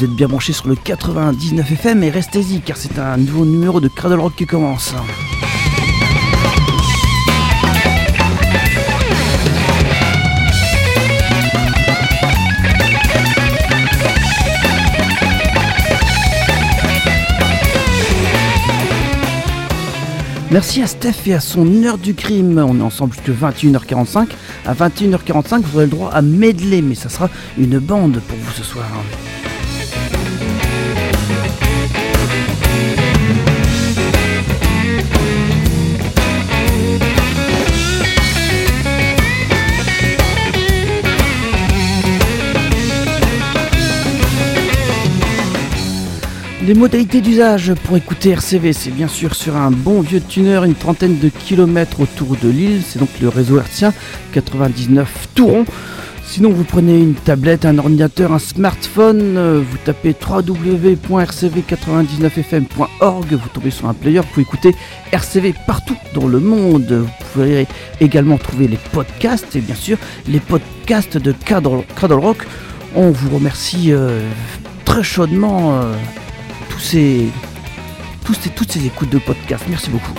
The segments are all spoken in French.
Vous êtes bien branchés sur le 99 FM et restez-y car c'est un nouveau numéro de Cradle Rock qui commence. Merci à Steph et à son heure du crime. On est ensemble jusqu'à 21h45. À 21h45, vous aurez le droit à medley, mais ça sera une bande pour vous ce soir. Les modalités d'usage pour écouter RCV, c'est bien sûr sur un bon vieux tuner, une trentaine de kilomètres autour de l'île, c'est donc le réseau hertzien 99 Touron. Sinon, vous prenez une tablette, un ordinateur, un smartphone, euh, vous tapez www.rcv99fm.org, vous tombez sur un player, pouvez écouter RCV partout dans le monde. Vous pouvez également trouver les podcasts et bien sûr les podcasts de Cradle, Rock. On vous remercie euh, très chaudement. Euh, ces, toutes ces écoutes de podcast. Merci beaucoup.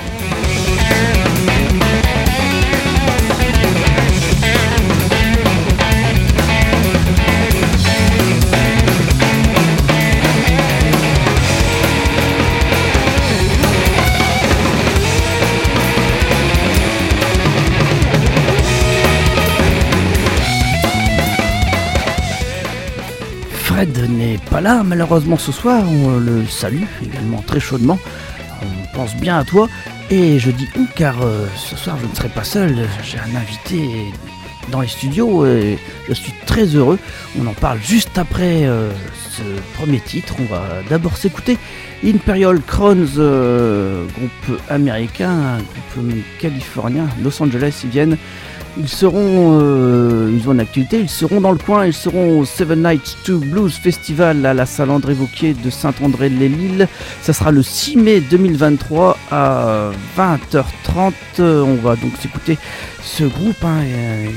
N'est pas là malheureusement ce soir, on le salue également très chaudement. On pense bien à toi et je dis où car euh, ce soir je ne serai pas seul, j'ai un invité dans les studios et je suis très heureux. On en parle juste après euh, ce premier titre. On va d'abord s'écouter Imperial Crowns, euh, groupe américain, groupe californien, Los Angeles, ils viennent ils seront, euh, ils ont une activité, ils seront dans le coin, ils seront au Seven Nights to Blues Festival à la salle André Vauquier de Saint-André-les-Lilles. Ça sera le 6 mai 2023 à 20h30. On va donc s'écouter ce groupe hein, euh,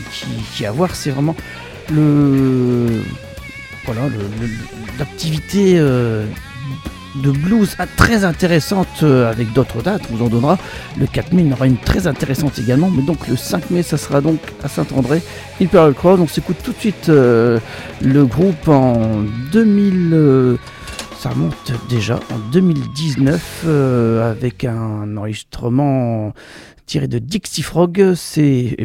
qui, à voir, c'est vraiment le voilà l'activité euh, de blues très intéressante euh, avec d'autres dates, on vous en donnera. Le 4 mai, il y aura une très intéressante également, mais donc le 5 mai, ça sera donc à Saint-André, Imperial Cross. On s'écoute tout de suite euh, le groupe en 2000. Euh, ça remonte déjà en 2019 avec un enregistrement tiré de Dixie Frog. C'est.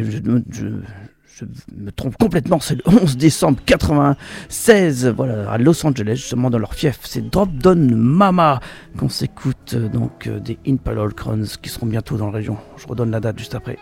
Me trompe complètement, c'est le 11 décembre 96, voilà, à Los Angeles, justement dans leur fief. C'est Drop Down Mama qu'on s'écoute euh, donc euh, des Imperial Crowns qui seront bientôt dans la région. Je redonne la date juste après.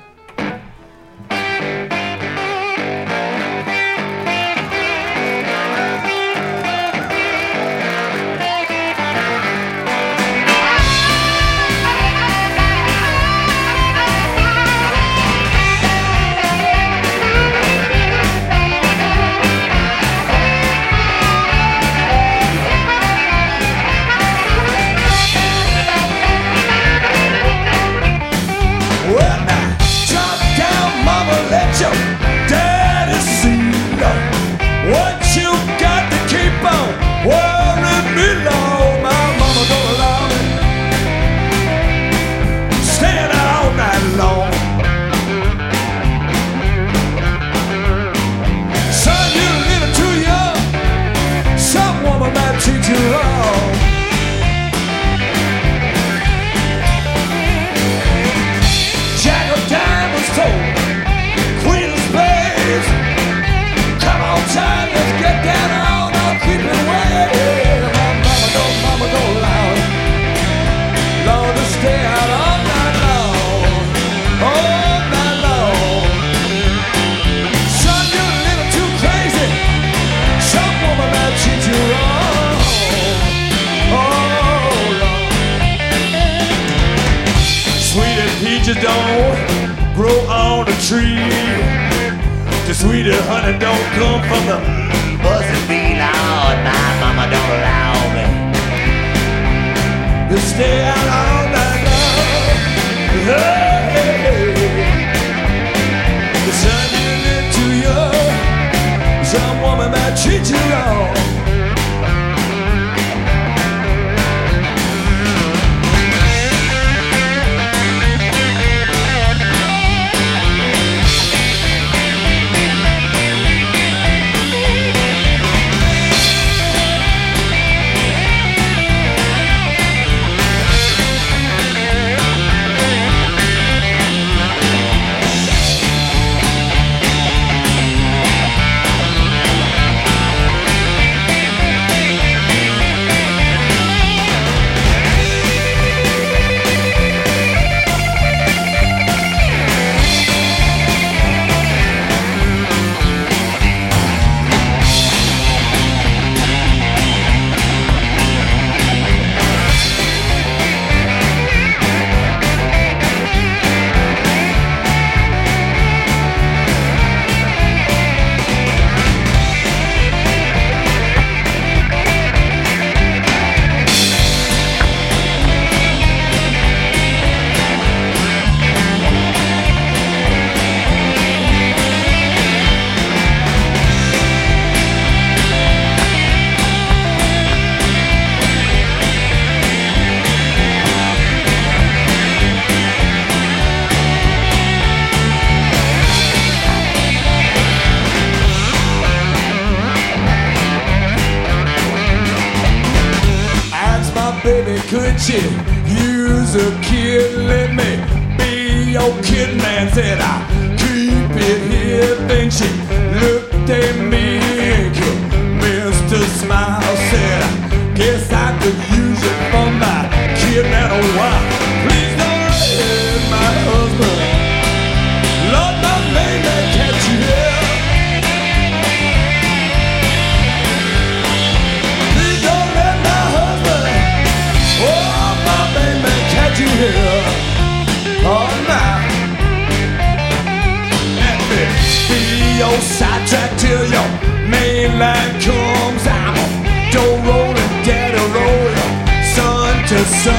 Just uh,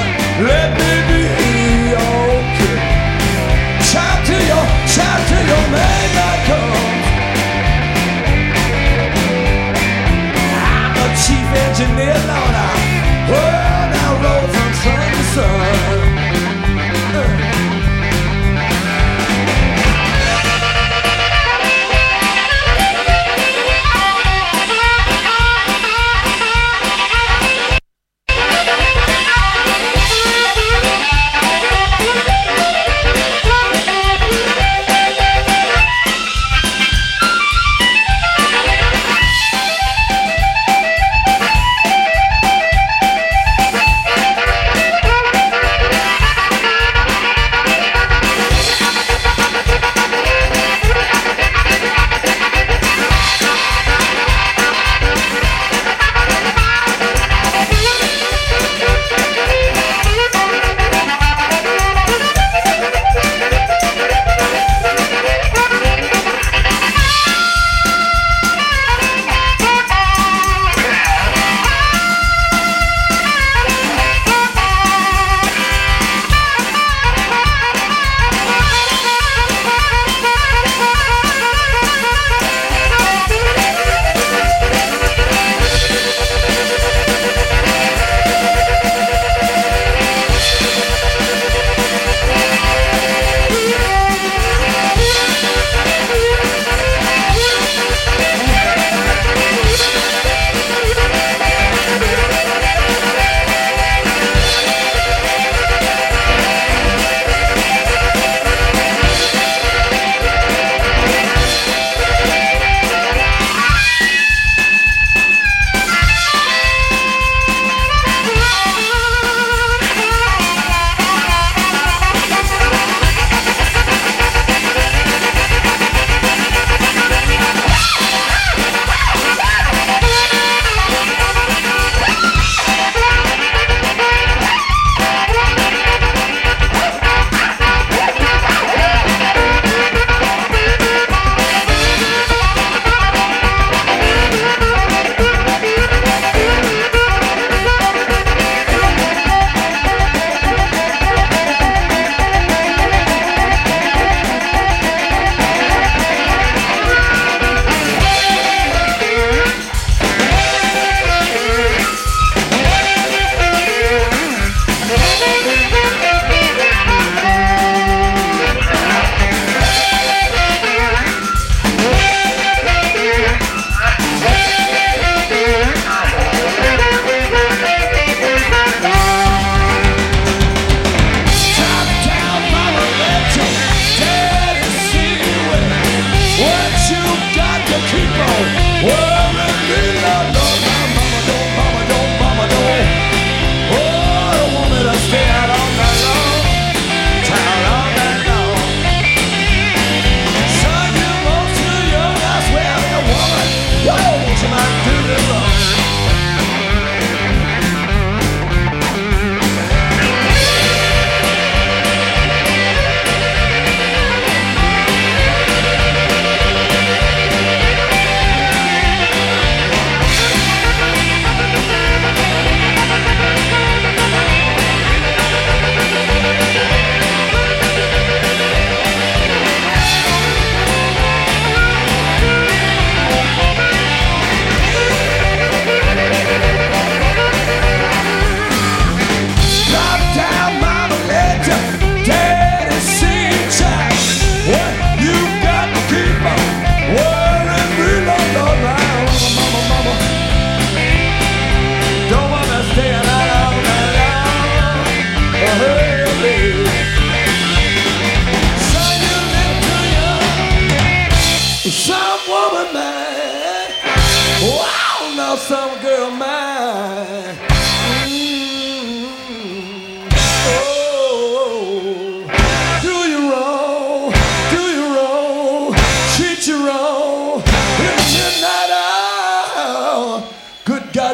let me be okay. Shout to your, shout to your man that comes. I'm a chief engineer, Lord. I, well, I roll from sun to sun.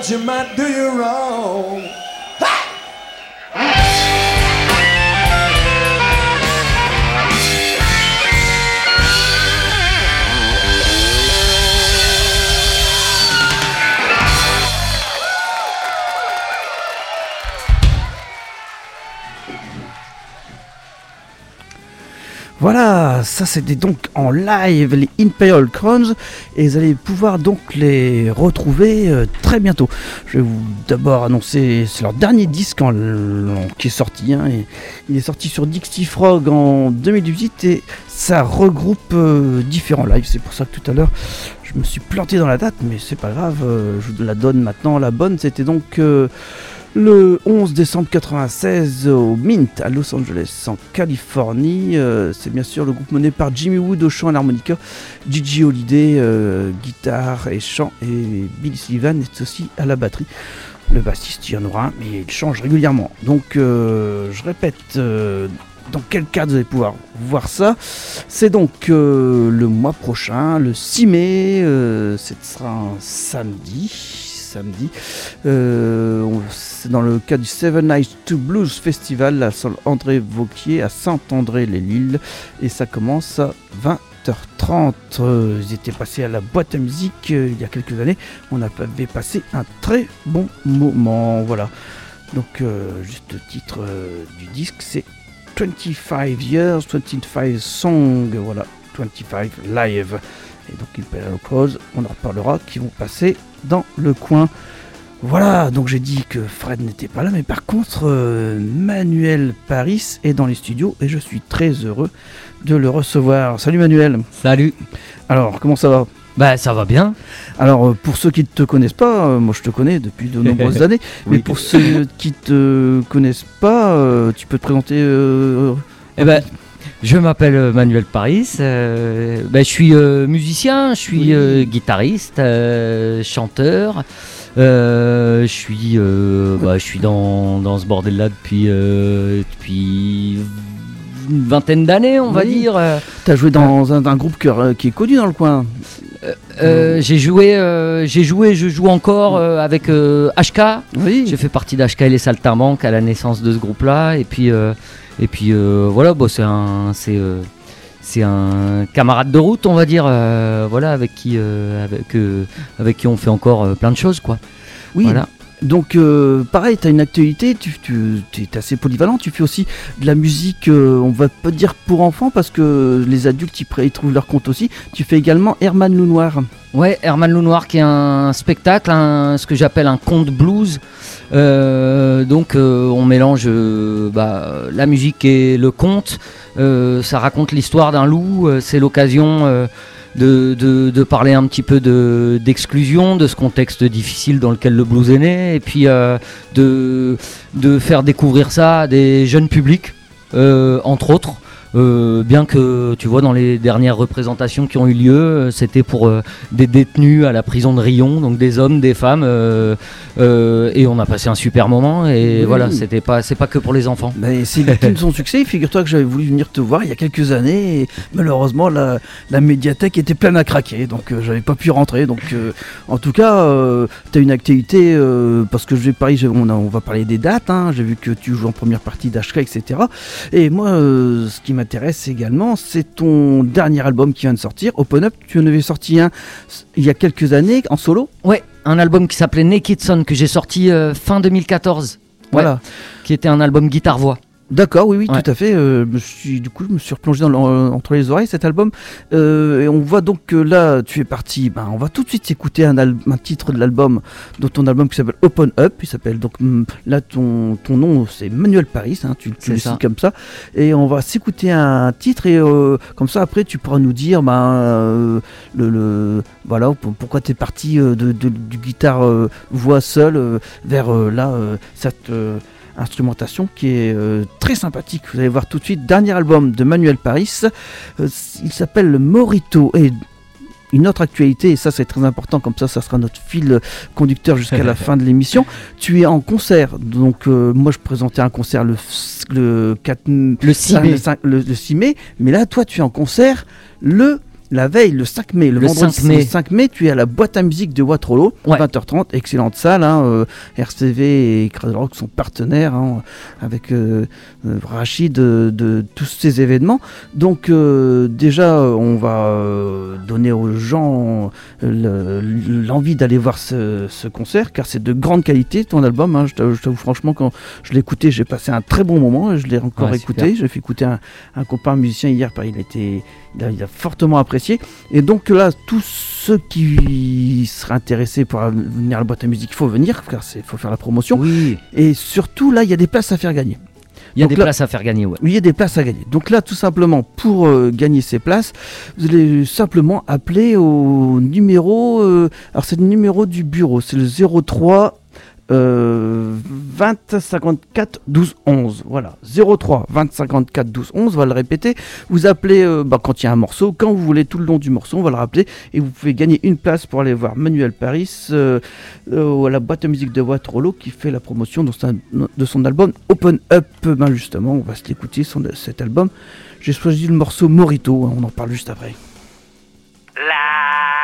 You might do you wrong. Voilà, ça c'était donc en live les Imperial Crowns et vous allez pouvoir donc les retrouver euh, très bientôt. Je vais vous d'abord annoncer, c'est leur dernier disque en- qui est sorti. hein, il est sorti sur Dixie Frog en 2018 et ça regroupe euh, différents lives. C'est pour ça que tout à l'heure je me suis planté dans la date, mais c'est pas grave, euh, je vous la donne maintenant. La bonne, c'était donc le 11 décembre 96 au Mint à Los Angeles en Californie. Euh, c'est bien sûr le groupe mené par Jimmy Wood au chant et l'harmonica, Gigi Holiday euh, guitare et chant et Billy Sullivan est aussi à la batterie. Le bassiste, il y en aura un, mais il change régulièrement. Donc, euh, je répète, dans quel cadre vous allez pouvoir voir ça? C'est donc le mois prochain, le 6 mai, ce sera un samedi. Samedi. Euh, dans le cadre du Seven Nights to Blues Festival, salle André Vauquier à Saint-André-les-Lilles. Et ça commence à 20h30. Euh, ils étaient passés à la boîte à musique euh, il y a quelques années. On avait passé un très bon moment. Voilà. Donc, euh, juste le titre du disque, c'est 25 Years, 25 Songs. Voilà, 25 Live. Et donc, Imperial Cause, on en reparlera, qui vont passer dans le coin. Voilà, donc j'ai dit que Fred n'était pas là, mais par contre, euh, Manuel Paris est dans les studios et je suis très heureux de le recevoir. Salut Manuel. Salut. Alors, comment ça va? Bah ça va bien. Alors, euh, pour ceux qui ne te connaissent pas, euh, moi je te connais depuis de nombreuses années, mais Oui. pour ceux qui te connaissent pas, euh, tu peux te présenter Eh ben, je m'appelle euh, Manuel Paris. euh, bah, je suis euh, musicien, je suis euh, guitariste, chanteur. je suis, bah, je suis dans, dans ce bordel-là depuis, depuis une vingtaine d'années, on va dire. Tu as joué dans un, un groupe qui est connu dans le coin. Euh, j'ai joué, euh, j'ai joué, je joue encore euh, avec euh, HK. Oui. J'ai fait partie d'HK et les Saltimbanques à la naissance de ce groupe-là. Et puis, euh, et puis euh, voilà, bon, c'est un, c'est, euh, c'est un camarade de route, on va dire, euh, voilà, avec qui, euh, avec, euh, avec qui on fait encore euh, plein de choses, quoi. Oui, Voilà. Donc euh, pareil, tu as une actualité, tu, es assez polyvalent, tu fais aussi de la musique, euh, on va pas dire pour enfants, parce que les adultes pré- y trouvent leur compte aussi. Tu fais également Herman Loup Noir. Ouais, Herman Loup Noir qui est un spectacle, un- ce que j'appelle un conte blues. Euh, donc euh, on mélange bah, la musique et le conte. Ça raconte l'histoire d'un loup. c'est l'occasion de, de- parler un petit peu de- d'exclusion, de, ce contexte difficile dans lequel le blues est né, et puis euh, de, de faire découvrir ça à des jeunes publics, euh, entre autres. Euh, bien que tu vois dans les dernières représentations qui ont eu lieu, euh, c'était pour euh, des détenus à la prison de Rion, donc des hommes, des femmes, euh, et on a passé un super moment. Et Oui. voilà, c'était pas, c'est pas que pour les enfants. Mais c'est de son succès. Figure-toi que j'avais voulu venir te voir il y a quelques années et malheureusement la, la médiathèque était pleine à craquer, donc j'avais pas pu rentrer. Donc en tout cas, tu as une actualité euh, parce que je vais parler, on, a- on va parler des dates. hein. J'ai vu que tu joues en première partie d'HK, etc. Et moi, ce qui m'intéresse également, c'est ton dernier album qui vient de sortir, Open Up. Tu en avais sorti un il y a quelques années en solo. Ouais, un album qui s'appelait Naked Son que j'ai sorti euh, fin 2014. Ouais, Voilà. Qui était un album guitare-voix. D'accord, oui, oui, Ouais. tout à fait. euh, je suis, du coup, je me suis replongé dans euh, entre les oreilles cet album. Euh, et on voit donc que là, tu es parti. Ben, on va tout de suite écouter un, titre de l'album, de ton album qui s'appelle Open Up. Il s'appelle donc hum, là ton, ton nom, c'est Manuel Paris. hein, tu le cites comme ça. Et on va s'écouter un titre et euh, comme ça après, tu pourras nous dire, ben, le, le- voilà, pour- pourquoi tu es parti de, de- du guitare voix seule vers là cette instrumentation qui est euh, très sympathique. Vous allez voir tout de suite, dernier album de Manuel Paris. Euh, il s'appelle Morito. Et une autre actualité, et ça c'est très important, comme ça ça sera notre fil conducteur jusqu'à la fin de l'émission. Tu es en concert, donc euh, moi je présentais un concert le, le 4 Le 6 ah, mai. le cinq- le- le 6 mai, mais là toi tu es en concert le la veille, le 5 mai, le, Le vendredi 5 mai. le 5 mai, tu es à la boîte à musique de Waterloo, Ouais. 20h30, excellente salle, hein, euh, RCV et Cradle Rock sont partenaires hein, avec euh, euh, Rachid de, de tous ces événements. Donc euh, déjà, on va donner aux gens le- l'envie d'aller voir ce, ce concert, car c'est de grande qualité ton album. hein. je t'avoue franchement, quand je l'ai écouté, j'ai passé un très bon moment. Je l'ai encore Ouais, écouté. J'ai fait écouter un, un copain musicien hier, par- il, était, il, a, fortement apprécié. Et donc là, tous ceux qui seraient intéressés pour venir à la boîte à musique, il faut venir, car il faut faire la promotion. Oui, Et surtout, là, il y a des places à faire gagner. il y a Donc des là- places à faire gagner, ouais. Oui, il y a des places à gagner. Donc là, tout simplement, pour euh, gagner ces places, vous allez simplement appeler au numéro. euh, alors, c'est le numéro du bureau. C'est le 03 euh, 20 54 12 11. Voilà. 03 20 54 12 11. On va le répéter. Vous appelez euh, bah, quand il y a un morceau. Quand vous voulez tout le long du morceau, on va le rappeler. Et vous pouvez gagner une place pour aller voir Manuel Paris euh, euh, à la boîte à musique de Waterloo qui fait la promotion de son, de album Open Up. Ben justement, on va se l'écouter cet album. J'ai choisi le morceau Morito, hein, on en parle juste après. Well,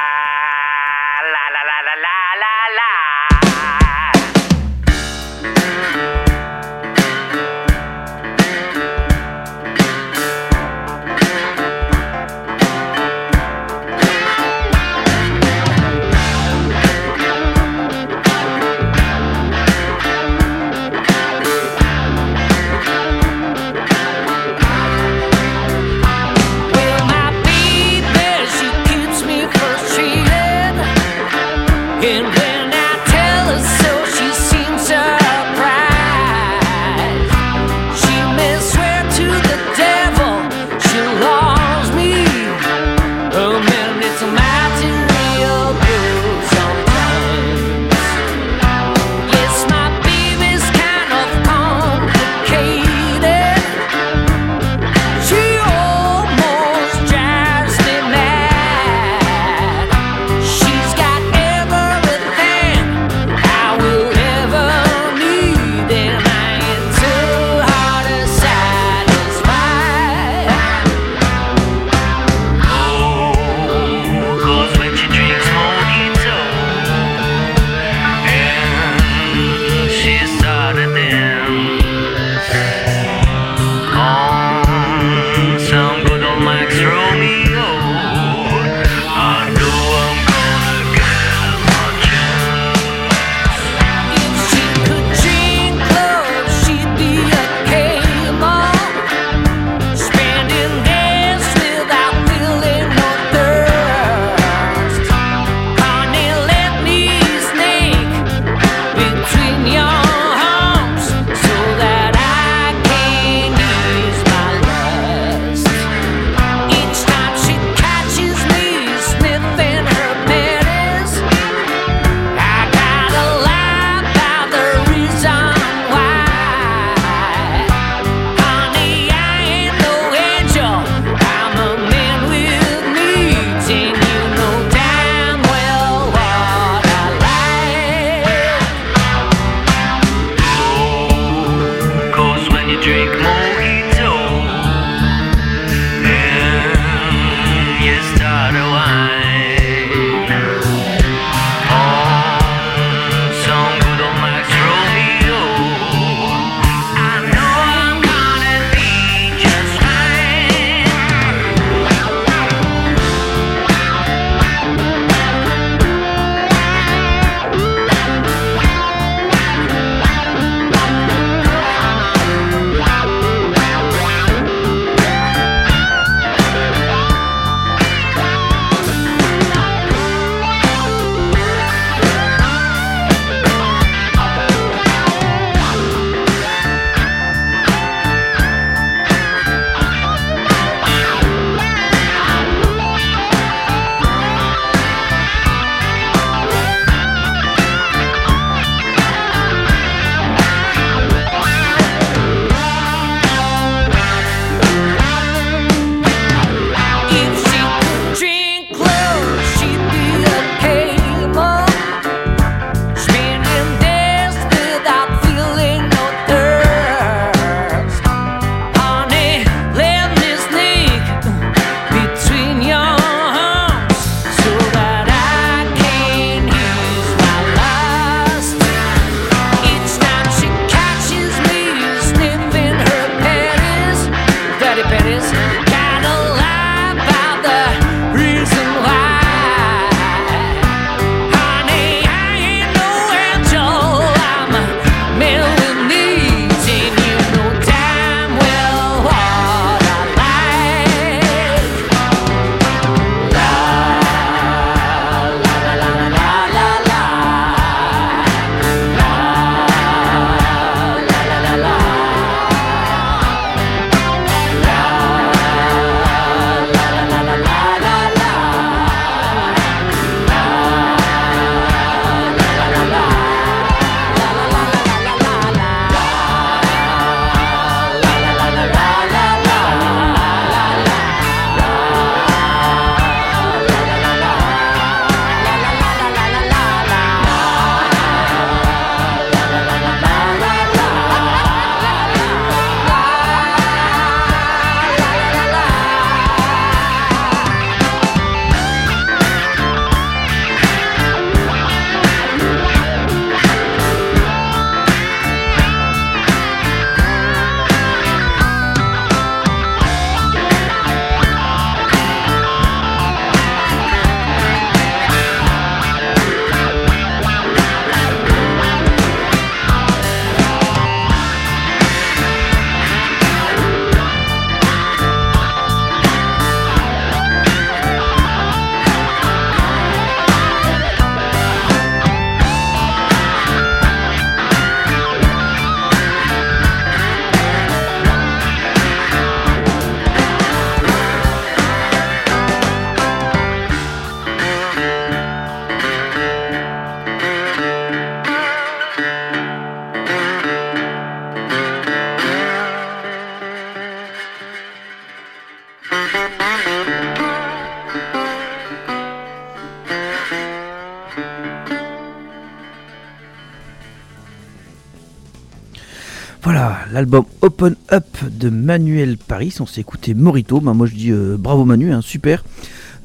Open Up de Manuel Paris. On s'est écouté Morito. Bah, moi je dis euh, bravo Manu, hein, super.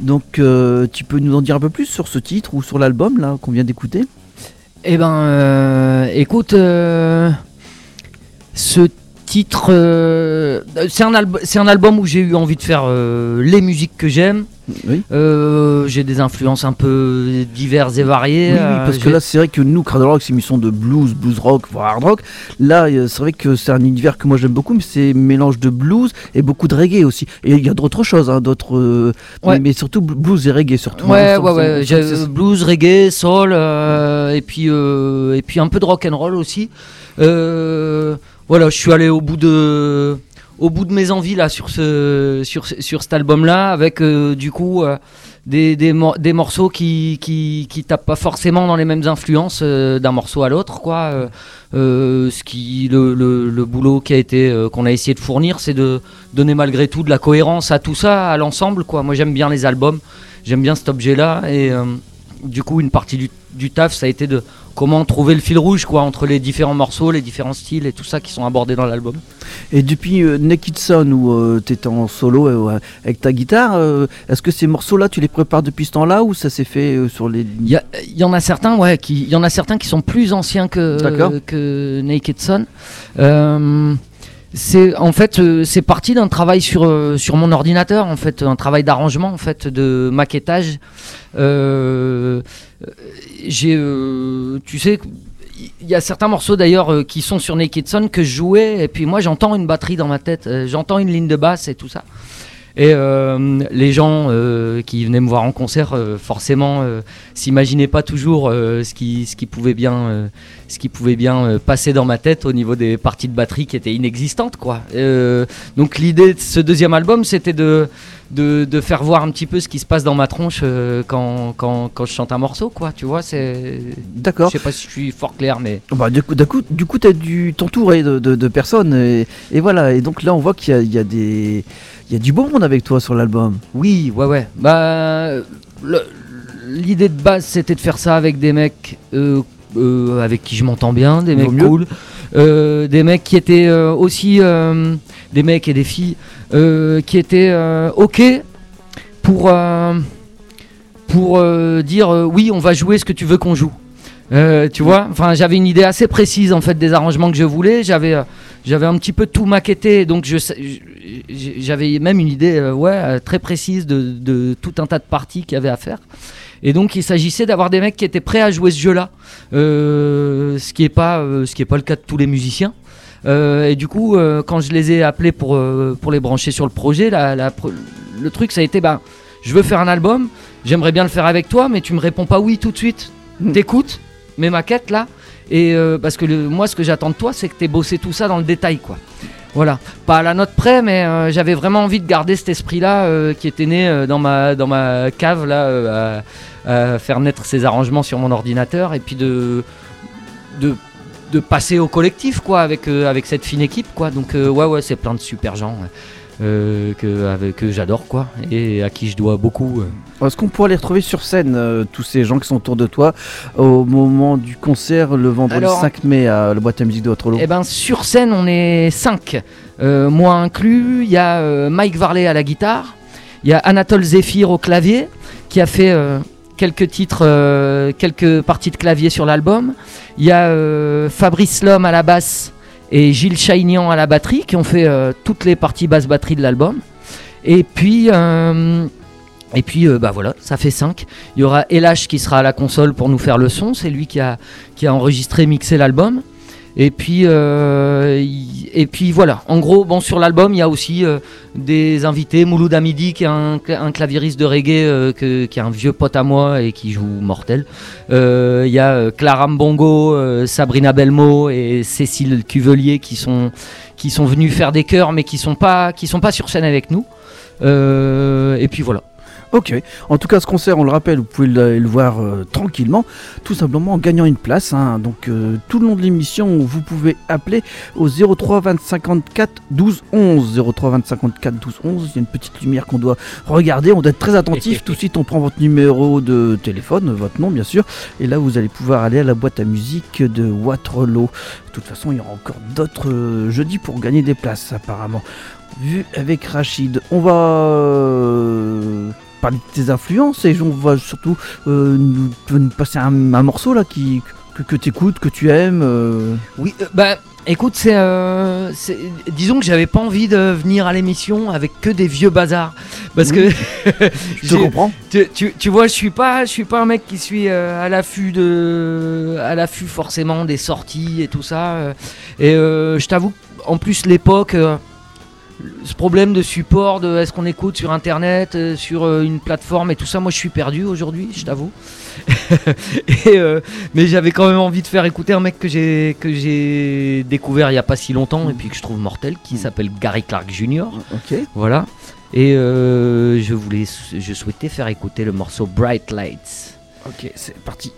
Donc euh, tu peux nous en dire un peu plus sur ce titre ou sur l'album là qu'on vient d'écouter? Eh ben, euh, écoute, ce titre, euh, c'est un, c'est un album où j'ai eu envie de faire euh, les musiques que j'aime. Oui. Euh, j'ai des influences un peu diverses et variées. Oui, oui, euh, parce que là, c'est vrai que nous, Cradle Rock, c'est une émission de blues, blues rock, voire hard rock. Là, c'est vrai que c'est un univers que moi j'aime beaucoup, mais c'est un mélange de blues et beaucoup de reggae aussi. Et il y a d'autres choses, hein, d'autres. Ouais. mais, surtout bl- blues et reggae, surtout. Ouais, hein, ouais, ouais. ça- blues, reggae, soul, et puis et puis un peu de rock and roll aussi. Euh, voilà, je suis allé au bout de au bout de mes envies là sur ce sur sur cet album là avec euh, du coup euh, des, des, des morceaux qui, qui qui tapent pas forcément dans les mêmes influences euh, d'un morceau à l'autre quoi. Ce qui le, le, le boulot qui a été qu'on a essayé de fournir, c'est de donner malgré tout de la cohérence à tout ça, à l'ensemble quoi. Moi j'aime bien les albums j'aime bien cet objet-là et du coup une partie du, du taf ça a été de comment trouver le fil rouge quoi entre les différents morceaux, les différents styles et tout ça qui sont abordés dans l'album. Et depuis euh, Naked Sun, où tu étais en solo euh, avec ta guitare, euh, est-ce que ces morceaux-là, tu les prépares depuis ce temps-là ou ça s'est fait euh, sur les. Il y, y en a certains ouais qui il y en a certains qui sont plus anciens que que Naked Sun. C'est en fait euh, c'est parti d'un travail sur euh, sur mon ordinateur en fait un travail d'arrangement en fait de maquettage. Euh, j'ai tu sais il y a certains morceaux d'ailleurs qui sont sur Naked Sun que je jouais et puis moi j'entends une batterie dans ma tête, j'entends une ligne de basse et tout ça. Et euh, les gens euh, qui venaient me voir en concert, euh, forcément, euh, s'imaginaient pas toujours ce qui ce qui pouvait bien ce qui pouvait bien passer dans ma tête au niveau des parties de batterie qui étaient inexistantes, quoi. Donc l'idée de ce deuxième album, c'était de, de de faire voir un petit peu ce qui se passe dans ma tronche quand, quand quand je chante un morceau, quoi. Tu vois, c'est je D'accord. sais pas si je suis fort clair, mais Bah, du coup, du coup, du coup, t'as dû t'entourer de, de- de personnes et, et voilà. Et donc là, on voit qu'il y a des, il y a du beau monde avec toi sur l'album. Oui, ouais, ouais. Bah, l'idée de base, c'était de faire ça avec des mecs euh, euh, avec qui je m'entends bien, des mecs mieux. cool, euh, des mecs qui étaient aussi des mecs et des filles qui étaient ok pour pour dire oui, on va jouer ce que tu veux qu'on joue. Tu vois, enfin, j'avais une idée assez précise en fait des arrangements que je voulais. J'avais, j'avais un petit peu tout maquetté, donc je, j'avais même une idée, euh, ouais, euh, très précise de, de tout un tas de parties qu'il y avait à faire. Et donc, il s'agissait d'avoir des mecs qui étaient prêts à jouer ce jeu-là, euh, ce qui est pas, ce qui est pas le cas de tous les musiciens. Euh, et du coup, euh, quand je les ai appelés pour euh, pour les brancher sur le projet, la- la pre- le truc ça a été, bah, je veux faire un album, j'aimerais bien le faire avec toi, mais tu me réponds pas oui tout de suite. Mm. T'écoutes mes maquettes là, et euh, parce que le- moi, ce que j'attends de toi, c'est que t'aies bossé tout ça dans le détail, quoi. Voilà, pas à la note près, mais euh, j'avais vraiment envie de garder cet esprit-là euh, qui était né dans ma dans ma cave là, à, faire naître ces arrangements sur mon ordinateur, et puis de de passer au collectif quoi avec avec cette fine équipe quoi. Donc ouais ouais c'est plein de super gens euh, que avec que j'adore quoi et à qui je dois beaucoup euh. Est-ce qu'on pourra les retrouver sur scène, euh, tous ces gens qui sont autour de toi, au moment du concert le vendredi Alors- 5 mai à la boîte à musique de Waterloo? Eh ben sur scène on est 5 moi inclus il y a euh, Mike Varley à la guitare il y a Anatole Zephyr au clavier qui a fait euh, quelques titres euh, quelques parties de clavier sur l'album. Il y a euh, Fabrice Lhomme à la basse et Gilles Chaignan à la batterie qui ont fait euh, toutes les parties basse batterie de l'album et puis euh, et puis euh, bah voilà, ça fait 5. Il y aura Elash qui sera à la console pour nous faire le son, c'est lui qui a, qui a enregistré, mixé l'album. Et puis, euh, et puis voilà, en gros, bon, sur l'album, il y a aussi euh, des invités. Mouloud Hamidi, qui est un, un claviériste de reggae, euh, qui est un vieux pote à moi et qui joue mortel. Il y a Clara Mbongo, Sabrina Belmo et Cécile Cuvelier qui sont, qui sont venus faire des chœurs, mais qui sont pas, qui sont pas sur scène avec nous. Et puis voilà. Ok. En tout cas, ce concert, on le rappelle, vous pouvez le, le voir euh, tranquillement, tout simplement en gagnant une place. hein. Donc, euh, tout le long de l'émission, vous pouvez appeler au 03 20 54 12 11. 03 20 54 12 11. Il y a une petite lumière qu'on doit regarder. On doit être très attentif. tout de suite, on prend votre numéro de téléphone, votre nom, bien sûr. Et là, vous allez pouvoir aller à la boîte à musique de Waterloo. De toute façon, il y aura encore d'autres euh, jeudis pour gagner des places, apparemment. Vu avec Rachid, on va parler de tes influences et on va surtout euh, nous, passer un, un morceau là qui, que, que tu écoutes, que tu aimes. euh. Oui, euh, bah écoute, c'est, disons que j'avais pas envie de venir à l'émission avec que des vieux bazars, parce Oui. que je te comprends. tu, tu- tu vois, je suis pas, je suis pas un mec qui suis à l'affût de, à l'affût forcément des sorties et tout ça. et je t'avoue, en plus l'époque, ce problème de support, de est-ce qu'on écoute sur internet, euh, sur euh, une plateforme et tout ça, moi je suis perdu aujourd'hui, je t'avoue. euh, mais j'avais quand même envie de faire écouter un mec que j'ai que j'ai découvert il y a pas si longtemps et puis que je trouve mortel, qui s'appelle Gary Clark Jr. Ok. Voilà. Et je voulais, je souhaitais faire écouter le morceau Bright Lights. Ok, c'est parti.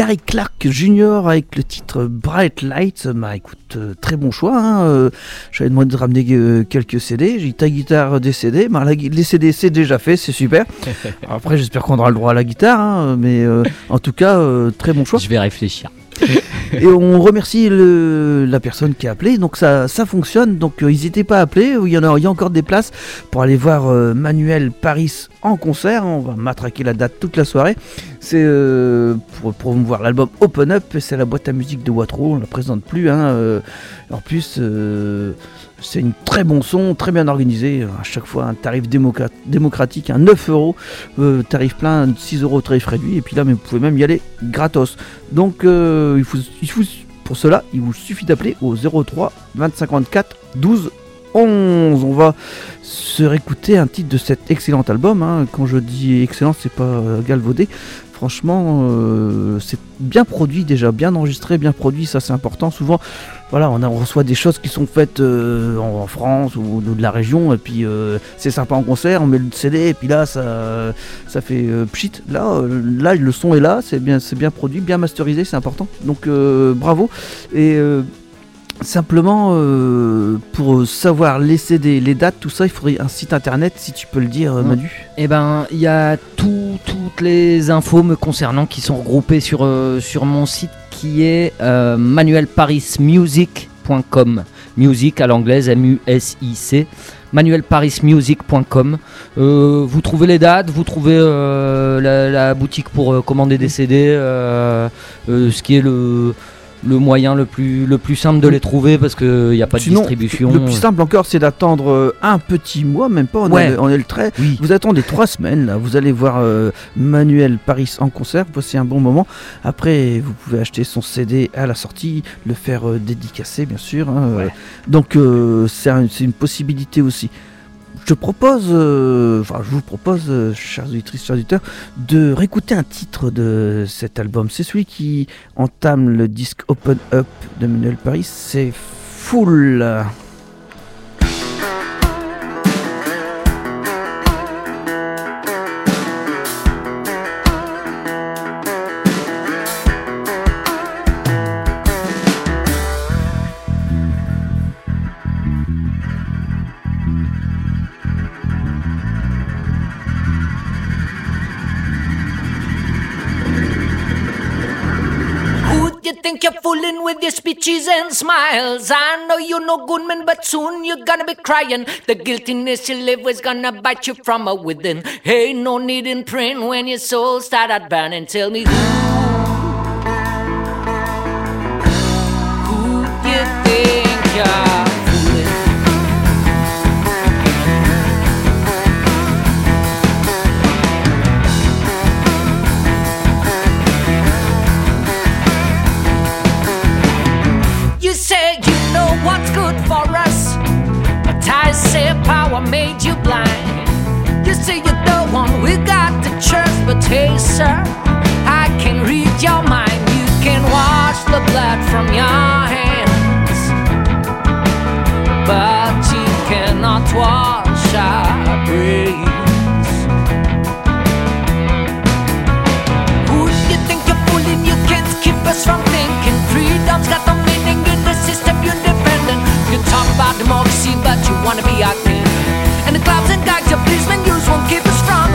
Gary Clark Jr. avec le titre Bright Lights. Bah écoute, euh, très bon choix. Hein. euh, J'avais demandé de ramener euh, quelques CD. J'ai dit ta guitare des CD. Bah, la les CD c'est déjà fait, c'est super. Après j'espère qu'on aura le droit à la guitare. hein, mais euh, en tout cas, euh, très bon choix. Je vais réfléchir. Et on remercie la personne qui a appelé. Donc ça, fonctionne. Donc euh, n'hésitez pas à appeler. Il y en a, encore des places pour aller voir euh, Manuel Paris en concert. On va matraquer la date toute la soirée. C'est euh, pour promouvoir l'album Open Up. C'est la boîte à musique de Waterloo. On ne la présente plus. hein, euh. en plus, euh, c'est une très bon son, très bien organisé. À chaque fois, un tarif démocratique, un 9 euros. euh, tarif plein, 6 euros tarif réduit. Et puis là, vous pouvez même y aller gratos. Donc, euh, il faut, pour cela, il vous suffit d'appeler au 03 2054 12 11. On va se réécouter un titre de cet excellent album. hein. Quand je dis excellent, c'est pas galvaudé. Franchement, euh, c'est bien produit déjà, bien enregistré, bien produit, ça c'est important. Souvent, voilà, on, reçoit des choses qui sont faites euh, en, France ou de, la région, et puis euh, c'est sympa en concert, on met le CD, et puis là, ça, fait pchit. Là, là, le son est là, c'est bien, produit, bien masterisé, c'est important. Donc, bravo. Simplement, euh, pour savoir les CD, les dates, tout ça, il faudrait un site internet, si tu peux le dire, euh. Manu. Eh ben, il y a tout- toutes les infos me concernant qui sont regroupées sur, euh, sur mon site qui est euh, manuelparismusic.com. Music à l'anglaise, M-U-S-I-C. manuelparismusic.com. Vous trouvez les dates, vous trouvez la, la boutique pour commander des CD, ce qui est le, le moyen le plus, le plus simple de les trouver parce qu'il n'y a pas de Sinon, distribution. Le plus simple encore, c'est d'attendre euh, un petit mois, même pas, on, Ouais. est, on est le trait. Oui. Vous attendez trois semaines, là, vous allez voir euh, Manuel Paris en concert, voici un bon moment. Après, vous pouvez acheter son CD à la sortie, le faire euh, dédicacer, bien sûr. hein, Ouais. donc, euh, c'est un- c'est une possibilité aussi. Je propose, euh, enfin, je vous propose, euh, chers auditrices, chers auditeurs, de réécouter un titre de cet album. C'est celui qui entame le disque Open Up de Manuel Paris, c'est Full. Fooling with your speeches and smiles? I know you're no good man, but soon you're gonna be crying. The guiltiness you live with is gonna bite you from a within. Hey, no need in praying when your soul started burning. Tell me who, who you think you're power made you blind. You say you don't want, we got the church, but hey, sir, I can read your mind. You can wash the blood from your hands, but you cannot wash our brains. Who do you think you're fooling? You can't keep us from thinking. Freedom's got no meaning in the system you're dependent. You talk about democracy, but you wanna be our keep us from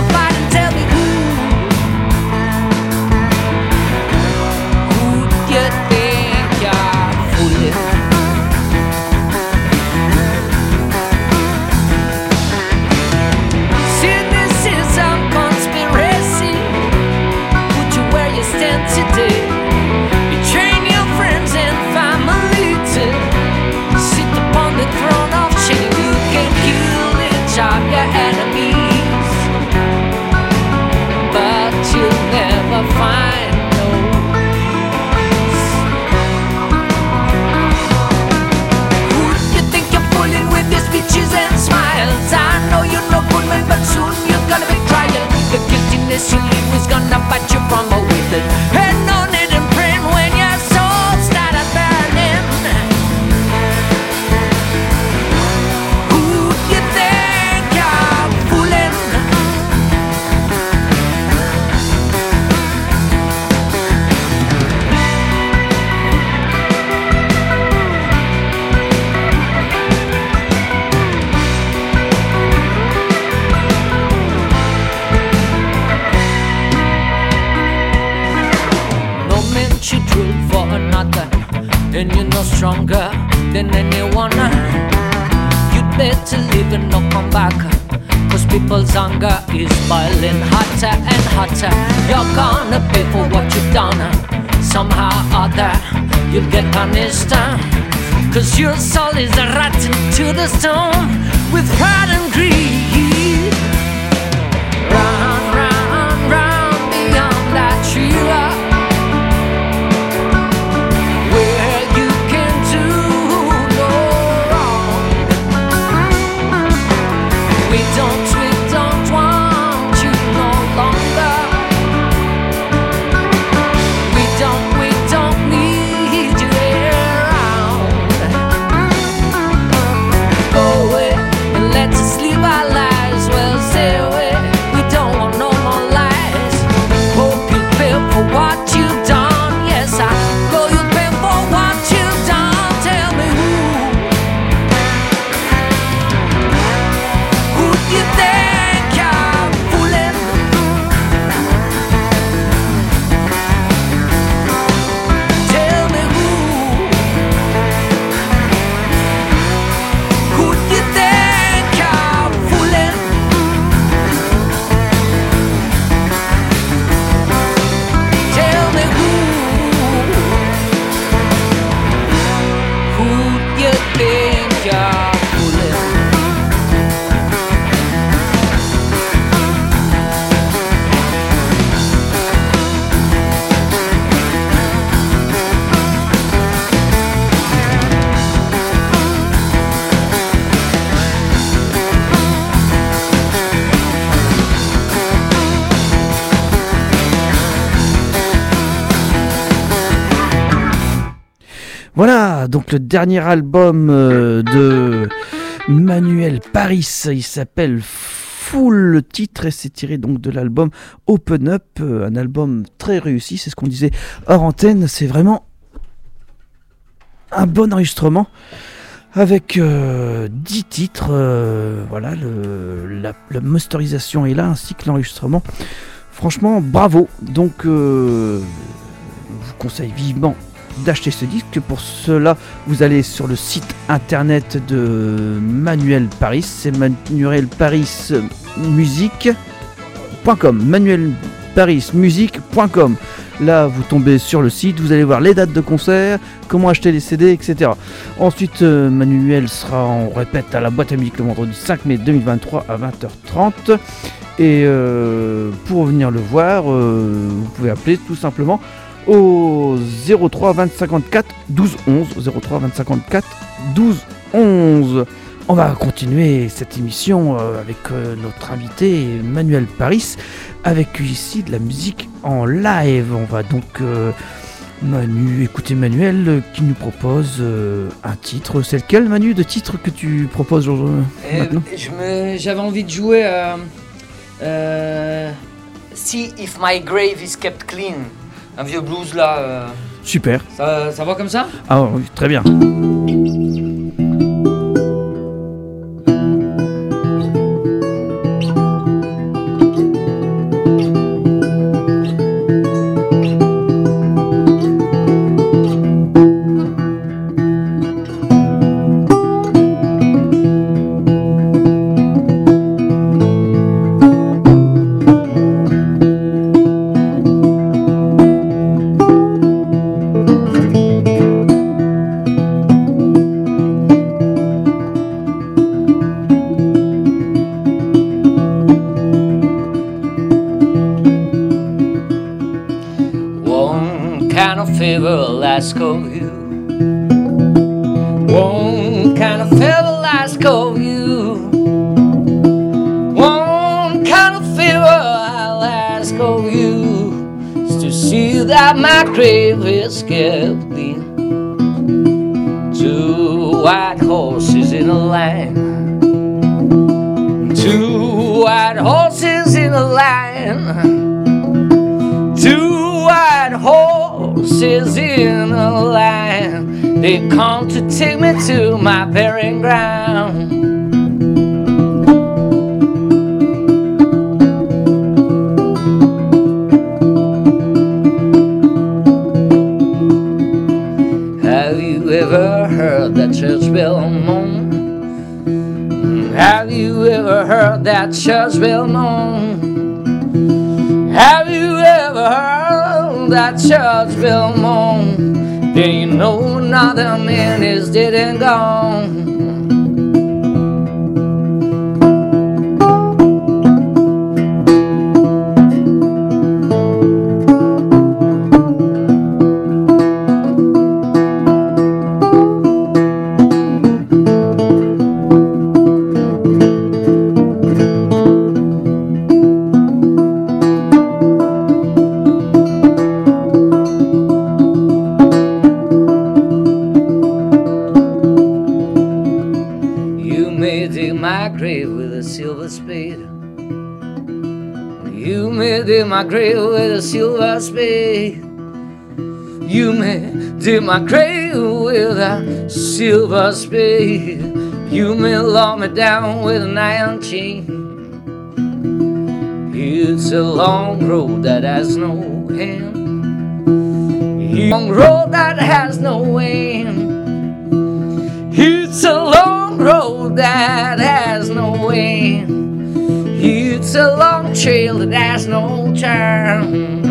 donc le dernier album euh, de Manuel Paris, il s'appelle Full titre et c'est tiré donc de l'album Open Up, euh, un album très réussi, c'est ce qu'on disait hors antenne, c'est vraiment un bon enregistrement avec euh, 10 titres, euh, voilà, le- la, masterisation est là ainsi que l'enregistrement. Franchement, bravo. Donc, je vous conseille vivement d'acheter ce disque. Pour cela, vous allez sur le site internet de Manuel Paris. C'est Manuel Paris. Manuel. Là, vous tombez sur le site, vous allez voir les dates de concert, comment acheter les CD, etc. Ensuite, euh, Manuel sera, on répète, à la boîte à musique le vendredi 5 mai 2023 à 20h30. Et euh, pour venir le voir, euh, vous pouvez appeler tout simplement au 03 20 54 12 11 03 20 54 12 11 On va continuer cette émission euh, avec euh, notre invité Manuel Paris, avec ici de la musique en live. On va donc euh, Manu écouter Manuel euh, qui nous propose euh, un titre. C'est lequel Manu de titre que tu proposes aujourd'hui Et maintenant? J'avais envie de jouer euh, euh, See If My Grave Is Kept Clean. Un vieux blues là. euh, Super. ça, ça va comme ça? Ah oui, très bien. Silver spade. You may dig my grave with a silver spade. You may dig my grave with a silver spade. You may lock me down with an iron chain. It's a long road that has no end. A long road that has no end. It's a long road that has no end. It's a long trail that has no turn.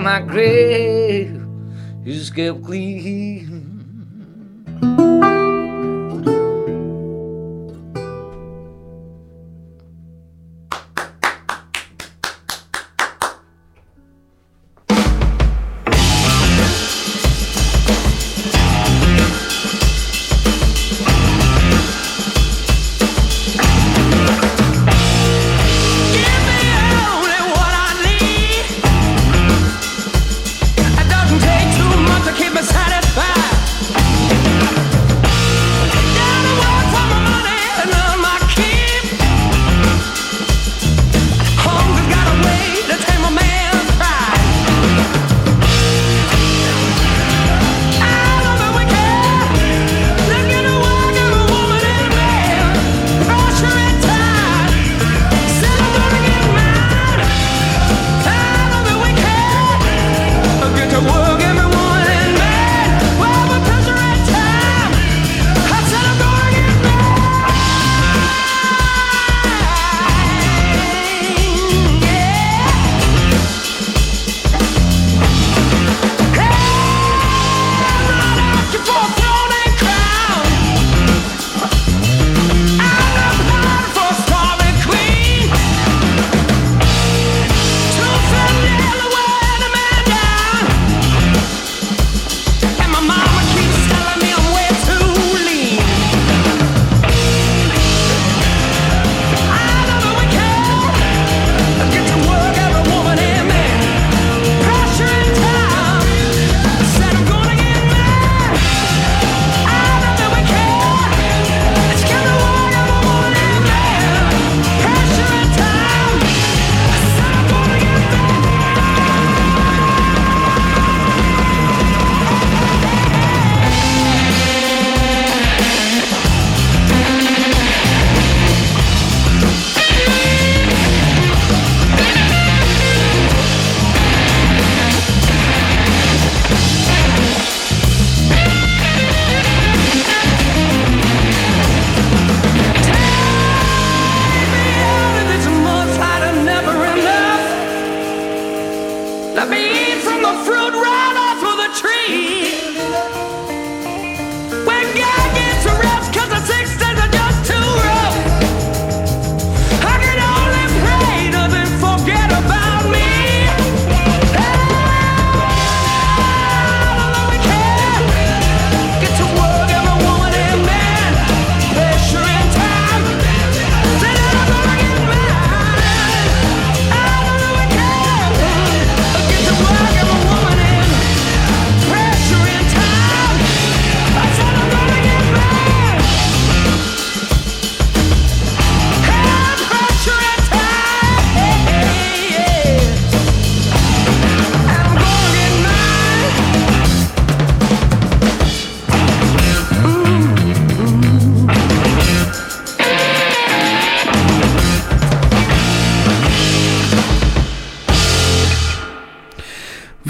My grave is kept clean.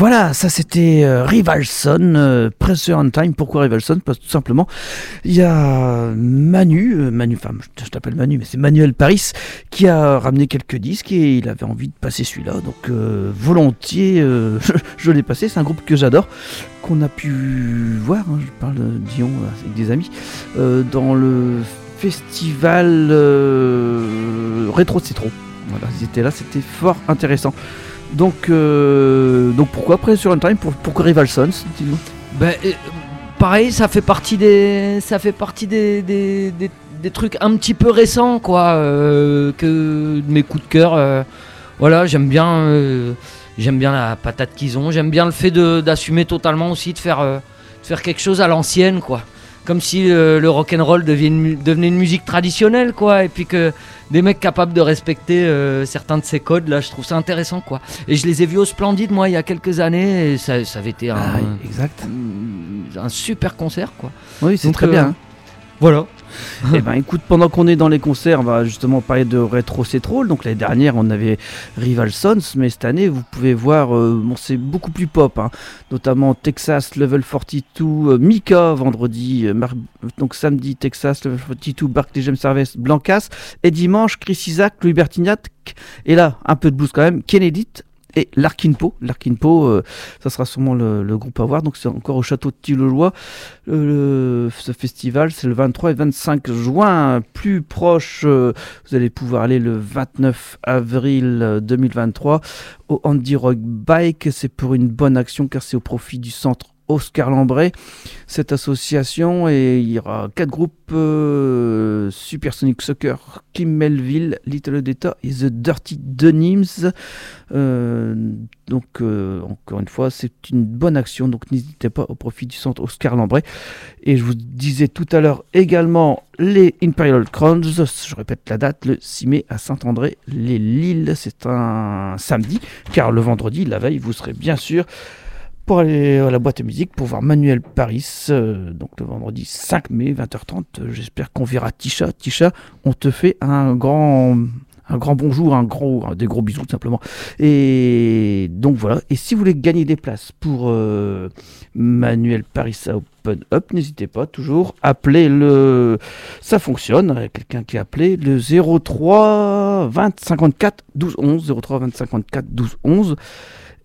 Voilà, ça c'était euh, Rivalson, euh, Pressure on Time. Pourquoi Rivalson? Parce que tout simplement, il y a Manu, euh, Manu, enfin je, t'appelle Manu, mais c'est Manuel Paris qui a ramené quelques disques et il avait envie de passer celui-là. Donc volontiers, je, l'ai passé. C'est un groupe que j'adore, qu'on a pu voir. hein, je parle de Dion avec des amis dans le festival Rétro Citron. Voilà, ils étaient là, c'était fort intéressant. Donc, euh, donc pourquoi Pressure on Time pour, Pourquoi Rival Sons Ben, euh, pareil, ça fait partie des, ça fait partie des, des, des- trucs un petit peu récents, quoi, euh, que mes coups de cœur. euh, voilà, j'aime bien, euh, j'aime bien la patate qu'ils ont. J'aime bien le fait d'assumer totalement aussi de faire, de faire quelque chose à l'ancienne, quoi. Comme si le rock and roll devenait, une musique traditionnelle, quoi. Et puis que des mecs capables de respecter euh, certains de ces codes, là, je trouve ça intéressant, quoi. Et je les ai vus au Splendide, moi, il y a quelques années, et ça, ça avait été un, Ah, exact. un super concert quoi. Oui, c'est très euh, bien. Voilà. Eh ben, écoute, pendant qu'on est dans les concerts, on va justement parler de Retro Cetrol. Donc l'année dernière, on avait Rival Sons, mais cette année, vous pouvez voir, euh, bon, c'est beaucoup plus pop, hein. notamment Texas Level 42, euh, Mika vendredi, euh, donc samedi Texas Level 42, Barclay James Harvest, Blancas, et dimanche Chris Isaac, Louis Bertignac, et là, un peu de blues quand même, Kennedy. Et Larkinpo, Larkinpo, euh, ça sera sûrement le, groupe à voir. Donc c'est encore au château de Tillelois. Euh, le- ce festival, c'est le 23 et 25 juin. Plus proche, euh, vous allez pouvoir aller le 29 avril euh, 2023 au Andy Rock Bike. C'est pour une bonne action car c'est au profit du centre Oscar Lambray. Cette association, et il y aura quatre groupes euh, Supersonic Soccer, Kim Melville, Little Data et The Dirty Denims. Euh, donc, euh, encore une fois, c'est une bonne action. Donc, n'hésitez pas au profit du centre Oscar Lambray. Et je vous disais tout à l'heure également les Imperial Crowns. Je répète la date, le 6 mai à Saint-André, les Lilles. C'est un samedi, car le vendredi, la veille, vous serez bien sûr pour aller à la boîte à musique pour voir Manuel Paris. euh, donc, le vendredi 5 mai, 20h30. Euh, J'espère qu'on verra Tisha. Tisha, on te fait un grand. Un grand bonjour, un gros, des gros bisous tout simplement. Et donc voilà. Et si vous voulez gagner des places pour euh, Manuel Paris à Open Up, n'hésitez pas toujours. Appelez le. Ça fonctionne. Quelqu'un qui a appelé le 03 20 54 12 11. 03 20 54 12 11.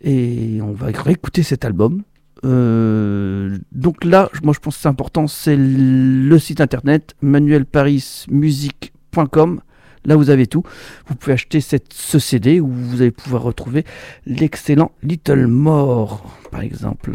Et on va réécouter cet album. Euh, donc là, moi je pense que c'est important, c'est le site internet manuelparismusique.com. Là, vous avez tout. Vous pouvez acheter cette, ce CD où vous allez pouvoir retrouver l'excellent Little More, par exemple.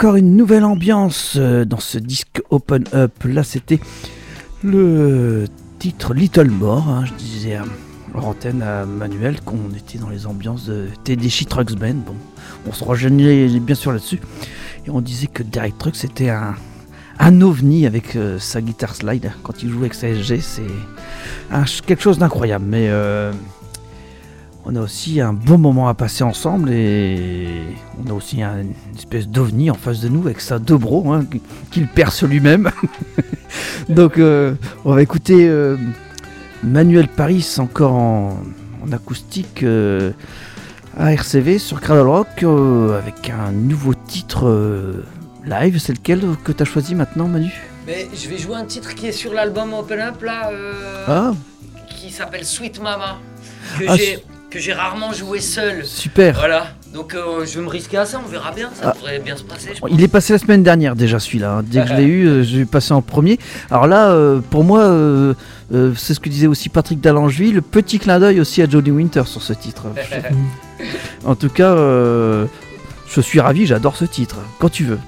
Encore une nouvelle ambiance euh, dans ce disque Open Up. Là, c'était le titre Little More. hein. Je disais à l'antenne à Manuel qu'on était dans les ambiances de Tedeschi Trucks Band. Bon, on se rejoignait bien sûr là-dessus. Et on disait que Derek Trucks c'était un, un ovni avec euh, sa guitare slide. Quand il joue avec sa SG, c'est quelque chose d'incroyable. Mais euh, on a aussi un bon moment à passer ensemble et on a aussi un- une espèce d'ovni en face de nous avec sa dobro hein, qui- qu'il perce lui-même. Donc euh, on va écouter euh, Manuel Paris encore en, en acoustique euh, à RCV sur Cradle Rock avec un nouveau titre live. C'est lequel que tu as choisi maintenant Manu? Mais je vais jouer un titre qui est sur l'album Open Up là, Ah qui s'appelle Sweet Mama, que Ah, j'ai que j'ai rarement joué seul. super Voilà, donc euh, je vais me risquer à ça, on verra bien, ça Ah. devrait bien se passer. je pense. Il est passé la semaine dernière déjà celui-là. hein. Dès que je l'ai eu, euh, j'ai passé en premier. Alors là, euh, pour moi, euh, c'est ce que disait aussi Patrick Dallangevi, le petit clin d'œil aussi à Jodie Winter sur ce titre. en tout cas, je suis ravi, j'adore ce titre. Quand tu veux.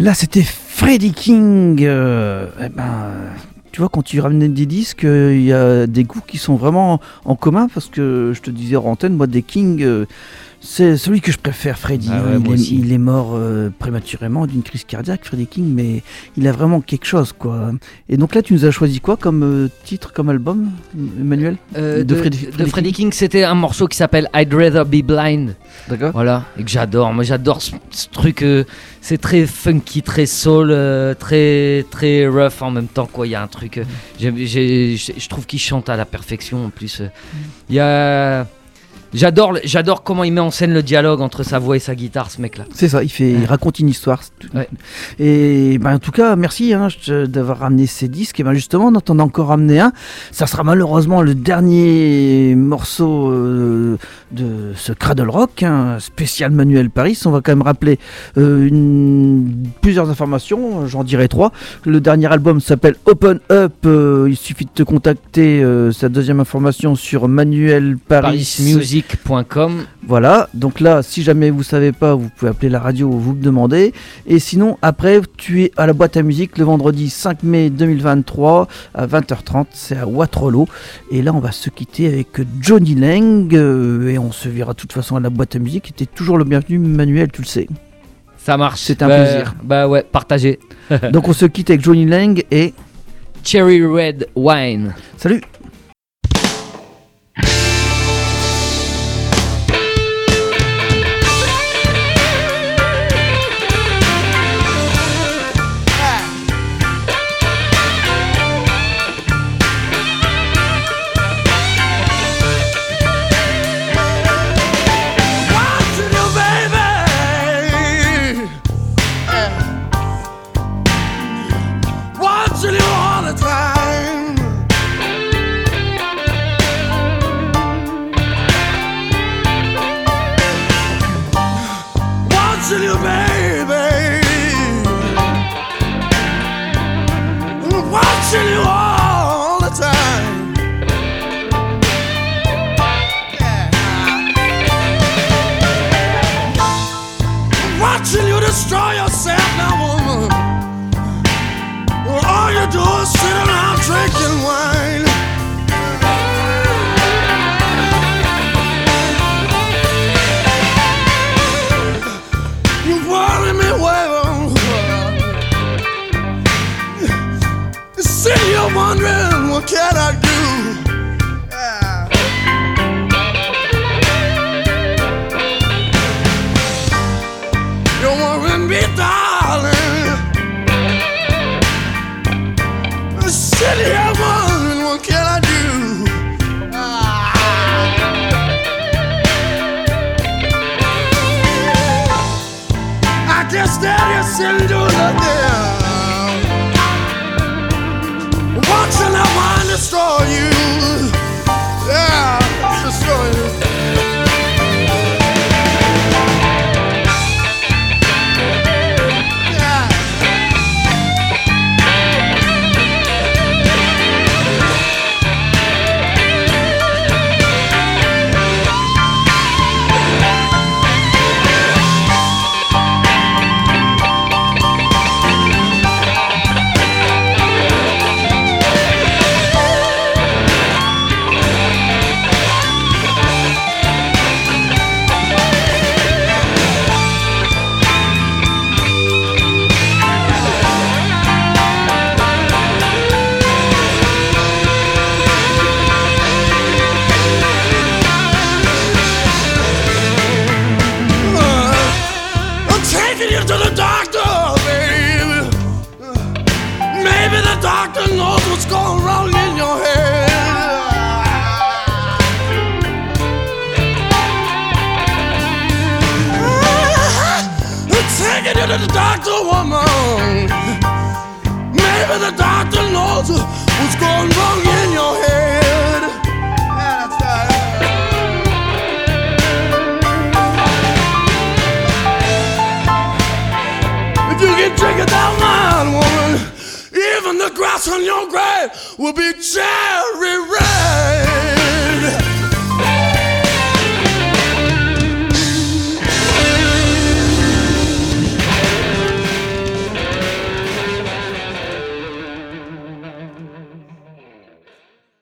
Là, c'était Freddie King. euh, eh ben, tu vois, quand tu ramènes des disques, euh, il y a des goûts qui sont vraiment en commun parce que je te disais en antenne, moi, des King, euh, c'est celui que je préfère, Freddie. Ah ouais, il, est, aussi. il est mort euh, prématurément d'une crise cardiaque, Freddie King, mais il a vraiment quelque chose, quoi. Et donc là, tu nous as choisi quoi comme euh, titre, comme album, Emmanuel Euh, De de, Freddie King, c'était un morceau qui s'appelle I'd Rather Be Blind. D'accord Voilà, et que j'adore. Moi, j'adore ce, ce truc. euh, c'est très funky, très soul, euh, très très rough en même temps. Quoi, il y a un truc. euh, je trouve qu'il chante à la perfection. En plus, euh. il y a. J'adore, j'adore comment il met en scène le dialogue entre sa voix et sa guitare, ce mec-là. C'est ça, il, fait, il raconte une histoire. Ouais. Et ben, en tout cas, merci hein, d'avoir ramené ces disques. Et ben justement, on en a encore ramené un. Ça sera malheureusement le dernier morceau euh, de ce Cradle Rock, hein, spécial Manuel Paris. On va quand même rappeler euh, une- plusieurs informations, j'en dirai trois. Le dernier album s'appelle Open Up. euh, il suffit de te contacter. sa deuxième information sur Manuel Paris. Voilà, donc là, si jamais vous savez pas, vous pouvez appeler la radio, vous me demandez. Et sinon, après, tu es à la boîte à musique le vendredi 5 mai 2023 à 20h30, c'est à Waterloo. Et là, on va se quitter avec Johnny Lang euh, et on se verra de toute façon à la boîte à musique. Tu toujours le bienvenu, Manuel, tu le sais. Ça marche. C'est un Bah, plaisir. Bah ouais, partagez. donc on se quitte avec Johnny Lang et Cherry Red Wine. salut you're wondering what can I do? on your grave will be Jerry Red.